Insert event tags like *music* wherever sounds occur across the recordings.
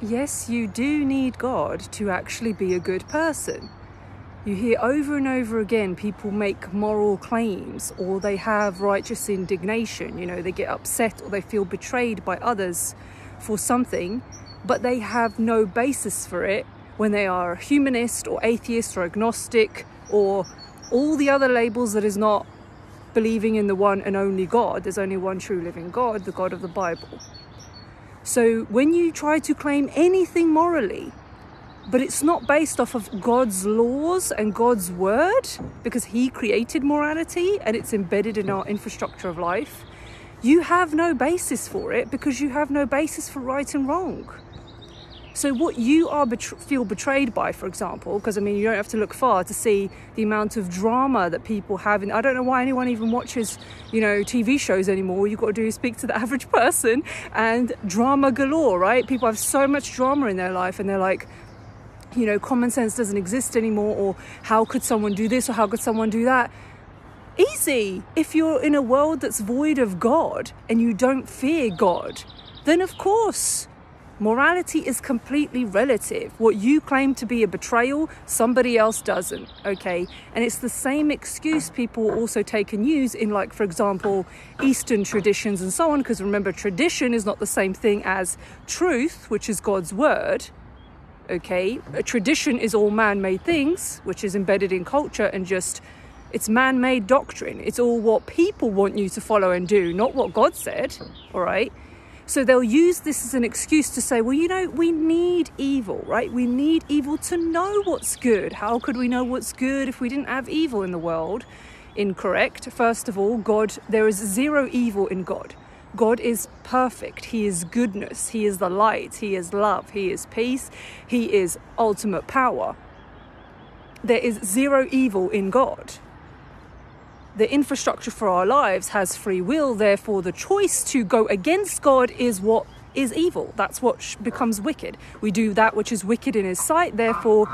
yes, you do need God to actually be a good person. You hear over and over again people make moral claims or they have righteous indignation. You know, they get upset or they feel betrayed by others for something, but they have no basis for it when they are humanist or atheist or agnostic or all the other labels that is not believing in the one and only God. There's only one true living God, the God of the Bible. So when you try to claim anything morally, but it's not based off of God's laws and God's word, because He created morality and it's embedded in our infrastructure of life, you have no basis for it because you have no basis for right and wrong. So, what you are bet- feel betrayed by, for example, because I mean, you don't have to look far to see the amount of drama that people have. And I don't know why anyone even watches, you know, TV shows anymore. You've got to do is speak to the *laughs* average person and drama galore, right? People have so much drama in their life, and they're like, you know, common sense doesn't exist anymore, or how could someone do this, or how could someone do that? Easy. If you're in a world that's void of God and you don't fear God, then of course Morality is completely relative. What you claim to be a betrayal, somebody else doesn't, okay? And it's the same excuse people also take and use in, like, for example, Eastern traditions and so on, because remember, tradition is not the same thing as truth, which is God's word, okay? A tradition is all man made things, which is embedded in culture and just it's man made doctrine. It's all what people want you to follow and do, not what God said, all right? So they'll use this as an excuse to say, well, you know, we need evil, right? We need evil to know what's good. How could we know what's good if we didn't have evil in the world? Incorrect. First of all, God, there is zero evil in God. God is perfect. He is goodness. He is the light. He is love. He is peace. He is ultimate power. There is zero evil in God the infrastructure for our lives has free will, therefore, the choice to go against God is what is evil. That's what becomes wicked. We do that which is wicked in His sight, therefore,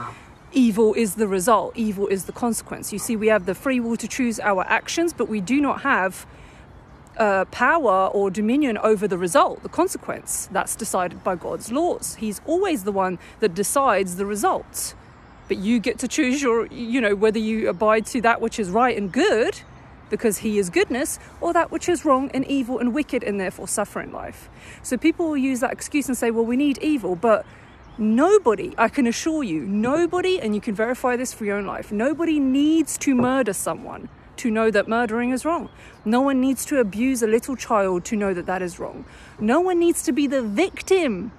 evil is the result, evil is the consequence. You see, we have the free will to choose our actions, but we do not have uh, power or dominion over the result, the consequence. That's decided by God's laws. He's always the one that decides the results. But you get to choose your, you know, whether you abide to that which is right and good because he is goodness, or that which is wrong and evil and wicked and therefore suffer in life. So people will use that excuse and say, well, we need evil, but nobody, I can assure you, nobody, and you can verify this for your own life, nobody needs to murder someone to know that murdering is wrong. No one needs to abuse a little child to know that that is wrong. No one needs to be the victim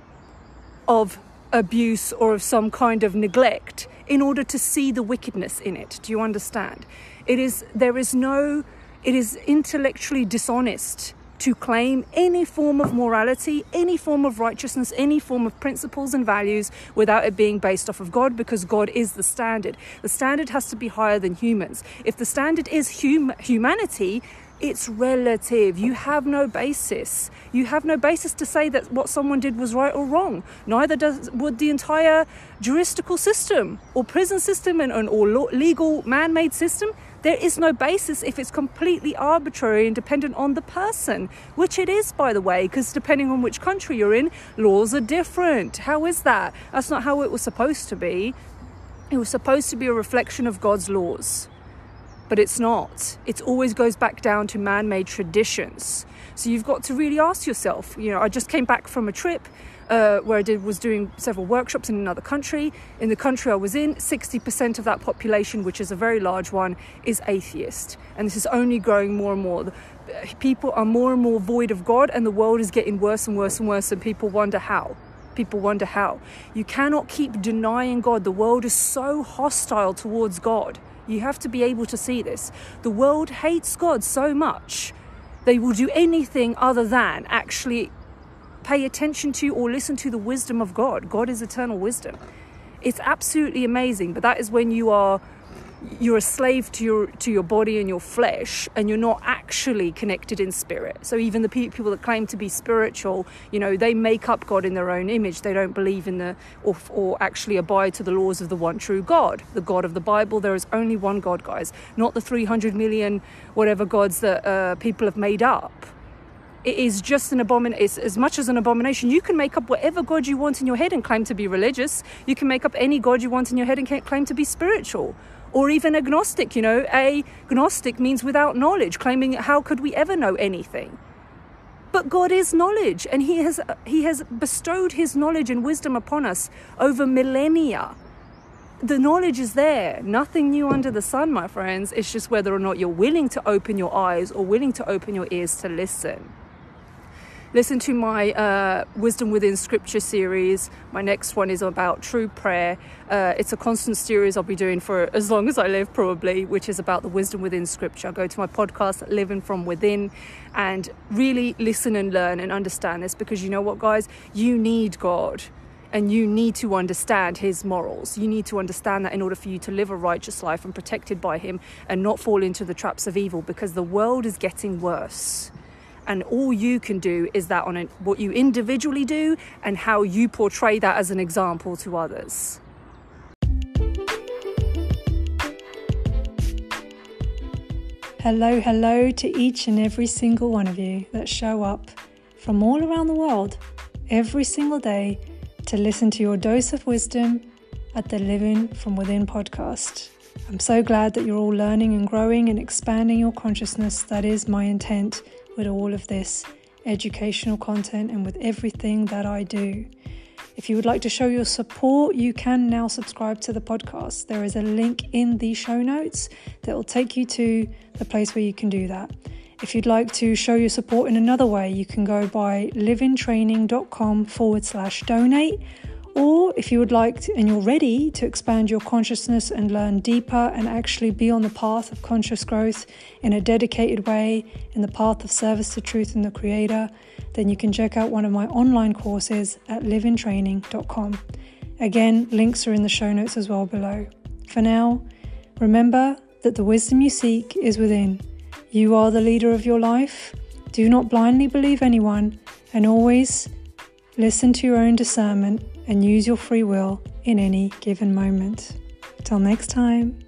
of abuse or of some kind of neglect in order to see the wickedness in it. Do you understand? It is there is no it is intellectually dishonest to claim any form of morality, any form of righteousness, any form of principles and values without it being based off of God because God is the standard. The standard has to be higher than humans. If the standard is hum- humanity, it's relative. You have no basis. You have no basis to say that what someone did was right or wrong. Neither does would the entire juristical system or prison system and, and or legal man-made system. There is no basis if it's completely arbitrary and dependent on the person, which it is, by the way, because depending on which country you're in, laws are different. How is that? That's not how it was supposed to be. It was supposed to be a reflection of God's laws but it's not. It always goes back down to man made traditions. So you've got to really ask yourself. You know, I just came back from a trip uh, where I did was doing several workshops in another country. In the country I was in, 60% of that population, which is a very large one, is atheist, and this is only growing more and more. People are more and more void of God, and the world is getting worse and worse and worse, and people wonder how. People wonder how. You cannot keep denying God. The world is so hostile towards God. You have to be able to see this. The world hates God so much, they will do anything other than actually pay attention to or listen to the wisdom of God. God is eternal wisdom. It's absolutely amazing, but that is when you are you're a slave to your to your body and your flesh and you're not actually connected in spirit so even the people that claim to be spiritual you know they make up god in their own image they don't believe in the or, or actually abide to the laws of the one true god the god of the bible there is only one god guys not the 300 million whatever gods that uh, people have made up it is just an abomination. It's as much as an abomination. You can make up whatever God you want in your head and claim to be religious. You can make up any God you want in your head and claim to be spiritual. Or even agnostic, you know, agnostic means without knowledge, claiming how could we ever know anything? But God is knowledge, and He has He has bestowed His knowledge and wisdom upon us over millennia. The knowledge is there, nothing new under the sun, my friends. It's just whether or not you're willing to open your eyes or willing to open your ears to listen listen to my uh, Wisdom Within Scripture series. My next one is about true prayer. Uh, it's a constant series I'll be doing for as long as I live, probably, which is about the wisdom within Scripture. I Go to my podcast, Living From Within, and really listen and learn and understand this because you know what, guys? You need God and you need to understand his morals. You need to understand that in order for you to live a righteous life and protected by him and not fall into the traps of evil because the world is getting worse and all you can do is that on a, what you individually do and how you portray that as an example to others. Hello, hello to each and every single one of you that show up from all around the world every single day to listen to your dose of wisdom at the Living from Within podcast. I'm so glad that you're all learning and growing and expanding your consciousness. That is my intent with all of this educational content and with everything that I do. If you would like to show your support, you can now subscribe to the podcast. There is a link in the show notes that will take you to the place where you can do that. If you'd like to show your support in another way, you can go by livingtraining.com forward slash donate or if you would like to, and you're ready to expand your consciousness and learn deeper and actually be on the path of conscious growth in a dedicated way, in the path of service to truth and the Creator, then you can check out one of my online courses at livingtraining.com. Again, links are in the show notes as well below. For now, remember that the wisdom you seek is within. You are the leader of your life. Do not blindly believe anyone and always listen to your own discernment and use your free will in any given moment. Till next time.